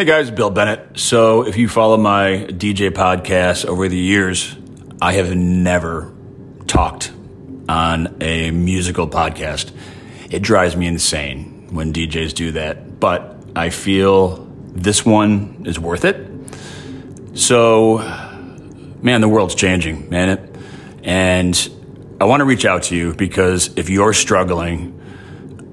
Hey guys, Bill Bennett. So, if you follow my DJ podcast over the years, I have never talked on a musical podcast. It drives me insane when DJs do that, but I feel this one is worth it. So, man, the world's changing, man. And I want to reach out to you because if you're struggling,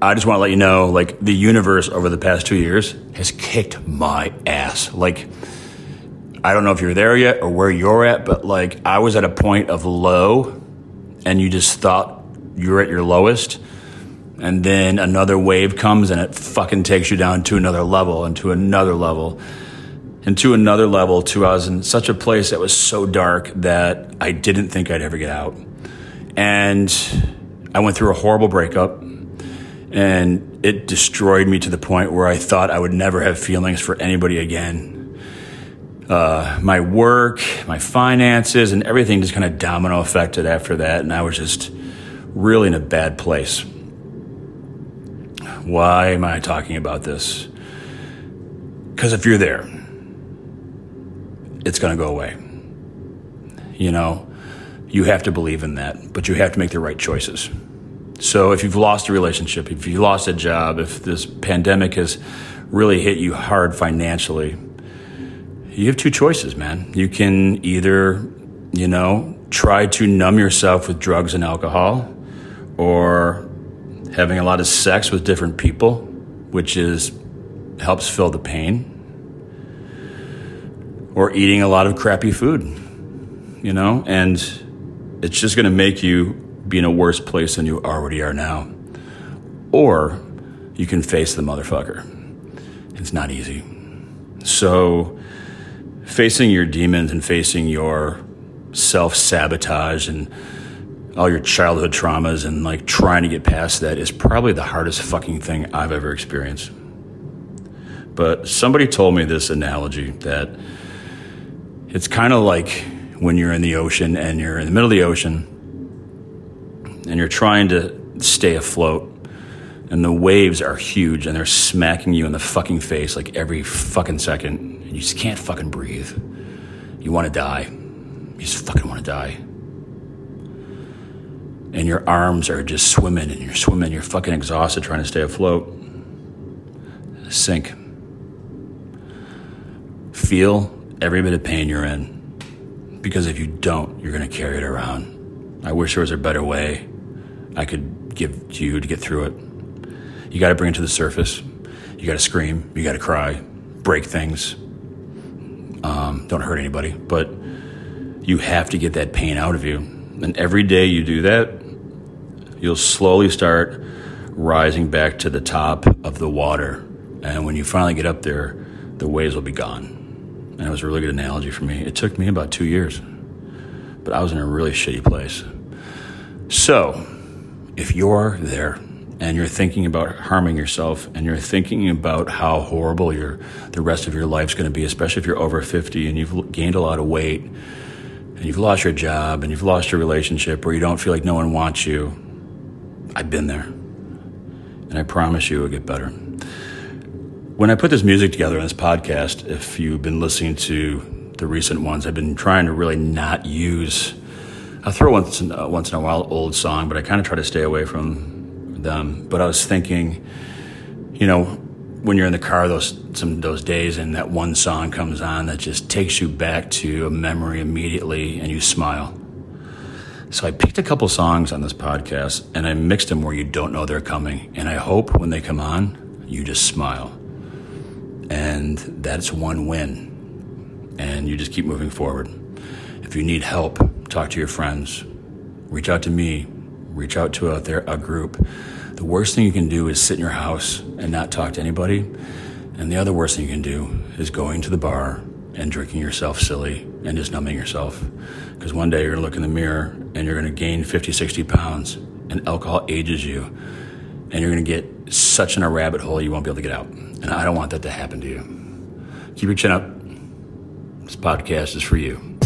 I just want to let you know, like, the universe over the past two years has kicked my ass. Like, I don't know if you're there yet or where you're at, but like, I was at a point of low and you just thought you were at your lowest. And then another wave comes and it fucking takes you down to another level and to another level and to another level. To I was in such a place that was so dark that I didn't think I'd ever get out. And I went through a horrible breakup and it destroyed me to the point where I thought I would never have feelings for anybody again. Uh, my work, my finances, and everything just kind of domino affected after that, and I was just really in a bad place. Why am I talking about this? Because if you're there, it's going to go away. You know, you have to believe in that, but you have to make the right choices. So if you've lost a relationship, if you lost a job, if this pandemic has really hit you hard financially, you have two choices, man. You can either, you know, try to numb yourself with drugs and alcohol or having a lot of sex with different people, which is helps fill the pain. Or eating a lot of crappy food, you know, and it's just going to make you be in a worse place than you already are now. Or you can face the motherfucker. It's not easy. So, facing your demons and facing your self sabotage and all your childhood traumas and like trying to get past that is probably the hardest fucking thing I've ever experienced. But somebody told me this analogy that it's kind of like when you're in the ocean and you're in the middle of the ocean and you're trying to stay afloat and the waves are huge and they're smacking you in the fucking face like every fucking second and you just can't fucking breathe. You want to die. You just fucking want to die. And your arms are just swimming and you're swimming, you're fucking exhausted trying to stay afloat. Sink. Feel every bit of pain you're in. Because if you don't, you're going to carry it around. I wish there was a better way I could give to you to get through it. You got to bring it to the surface. You got to scream. You got to cry. Break things. Um, don't hurt anybody. But you have to get that pain out of you. And every day you do that, you'll slowly start rising back to the top of the water. And when you finally get up there, the waves will be gone. And it was a really good analogy for me. It took me about two years, but I was in a really shitty place. So, if you're there and you're thinking about harming yourself and you're thinking about how horrible your the rest of your life's going to be, especially if you're over 50 and you've gained a lot of weight and you've lost your job and you've lost your relationship or you don't feel like no one wants you, I've been there. And I promise you it'll get better. When I put this music together on this podcast, if you've been listening to the recent ones, I've been trying to really not use I throw once in, uh, once in a while old song, but I kind of try to stay away from them. But I was thinking, you know, when you're in the car those some those days and that one song comes on that just takes you back to a memory immediately and you smile. So I picked a couple songs on this podcast and I mixed them where you don't know they're coming and I hope when they come on you just smile. And that's one win. And you just keep moving forward. If you need help, talk to your friends, reach out to me, reach out to a, a group. The worst thing you can do is sit in your house and not talk to anybody. And the other worst thing you can do is going to the bar and drinking yourself silly and just numbing yourself. Because one day you're going to look in the mirror and you're going to gain 50, 60 pounds, and alcohol ages you. And you're going to get such in a rabbit hole you won't be able to get out. And I don't want that to happen to you. Keep your chin up. This podcast is for you.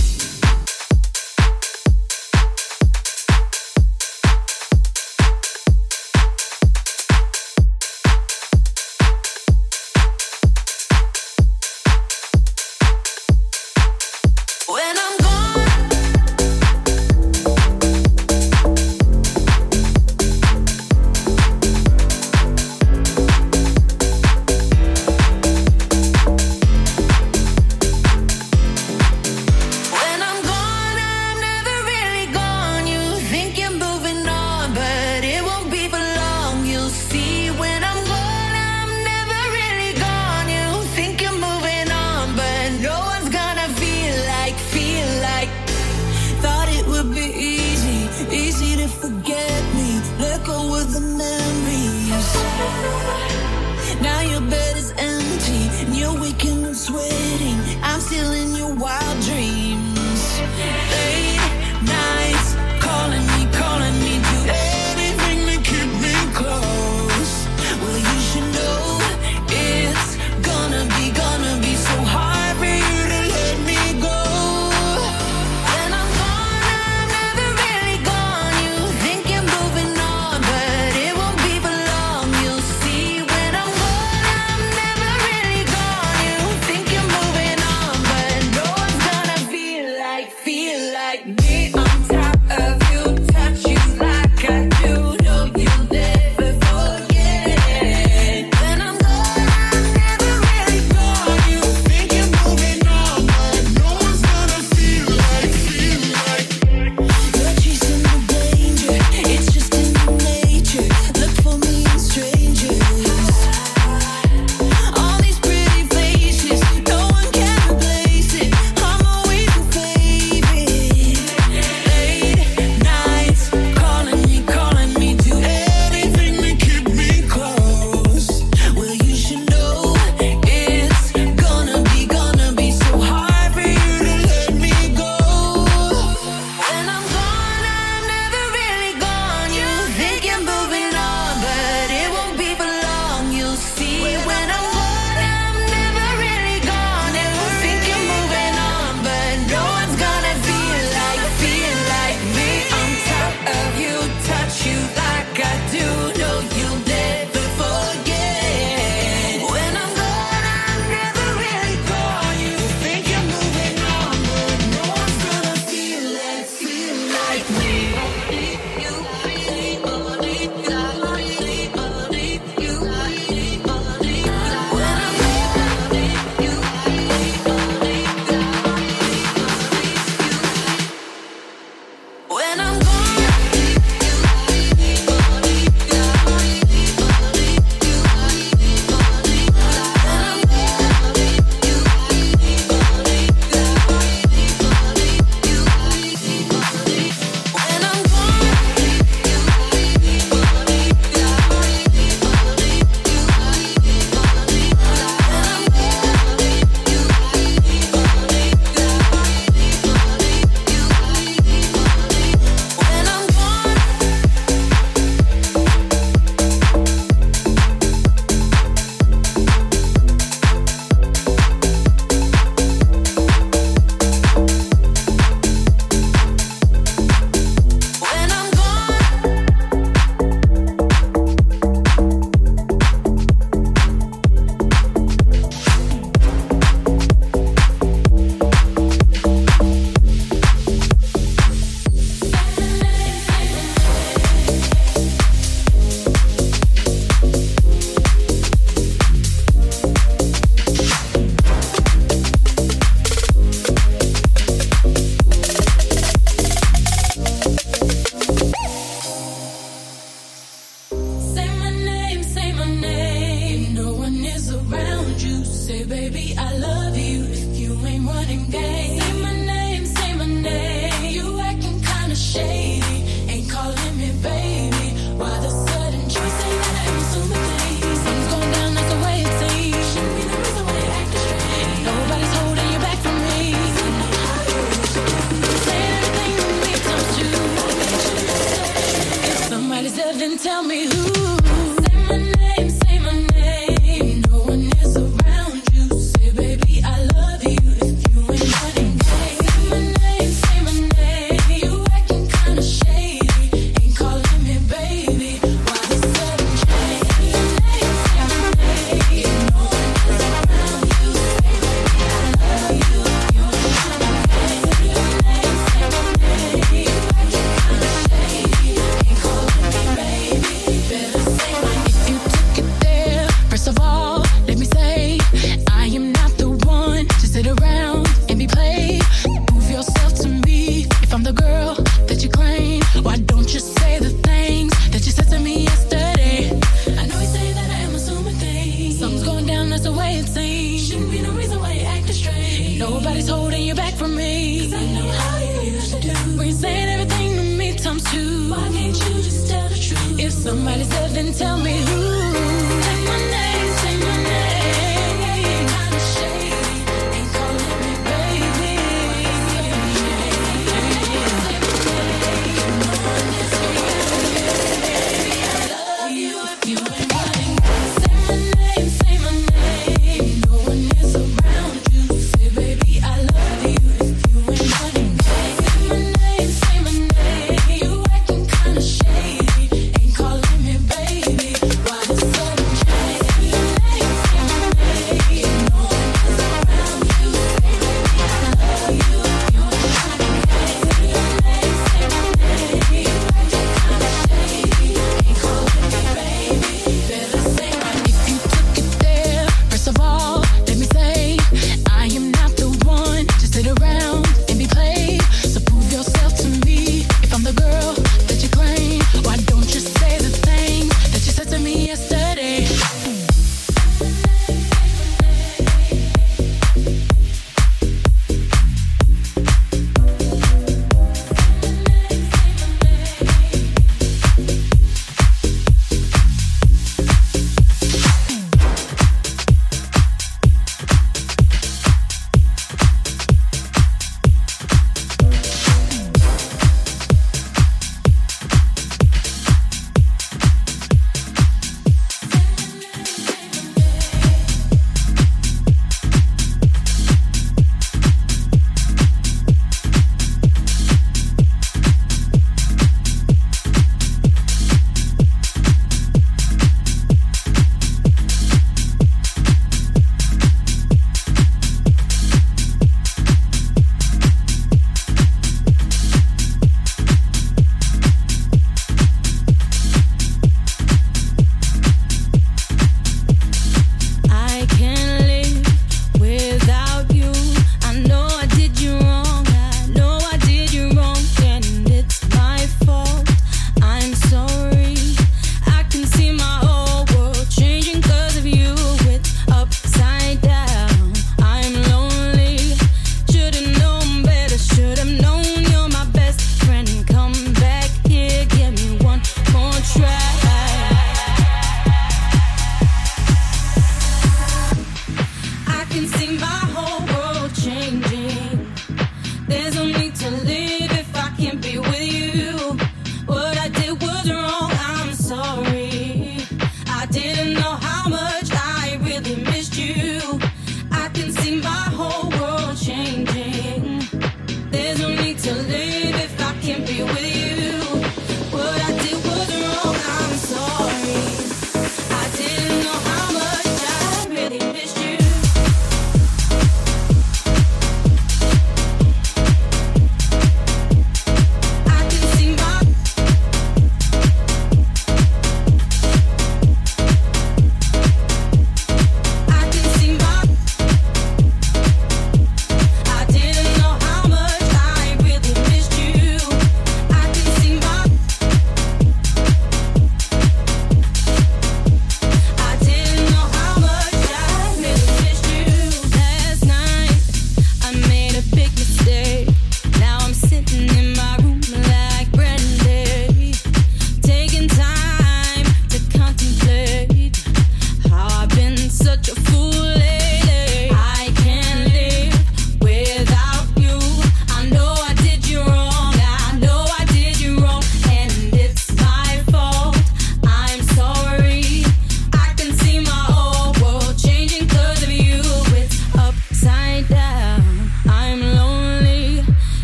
Nobody's holding you back from me. Cause I know how you used to do. When you said everything to me times two. Why can't you just tell the truth? If somebody's dead, then tell me who.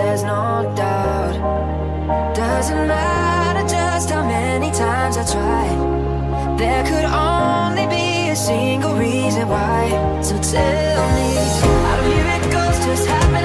there's no doubt. Doesn't matter just how many times I tried. There could only be a single reason why. So tell me, how do miracles just happen?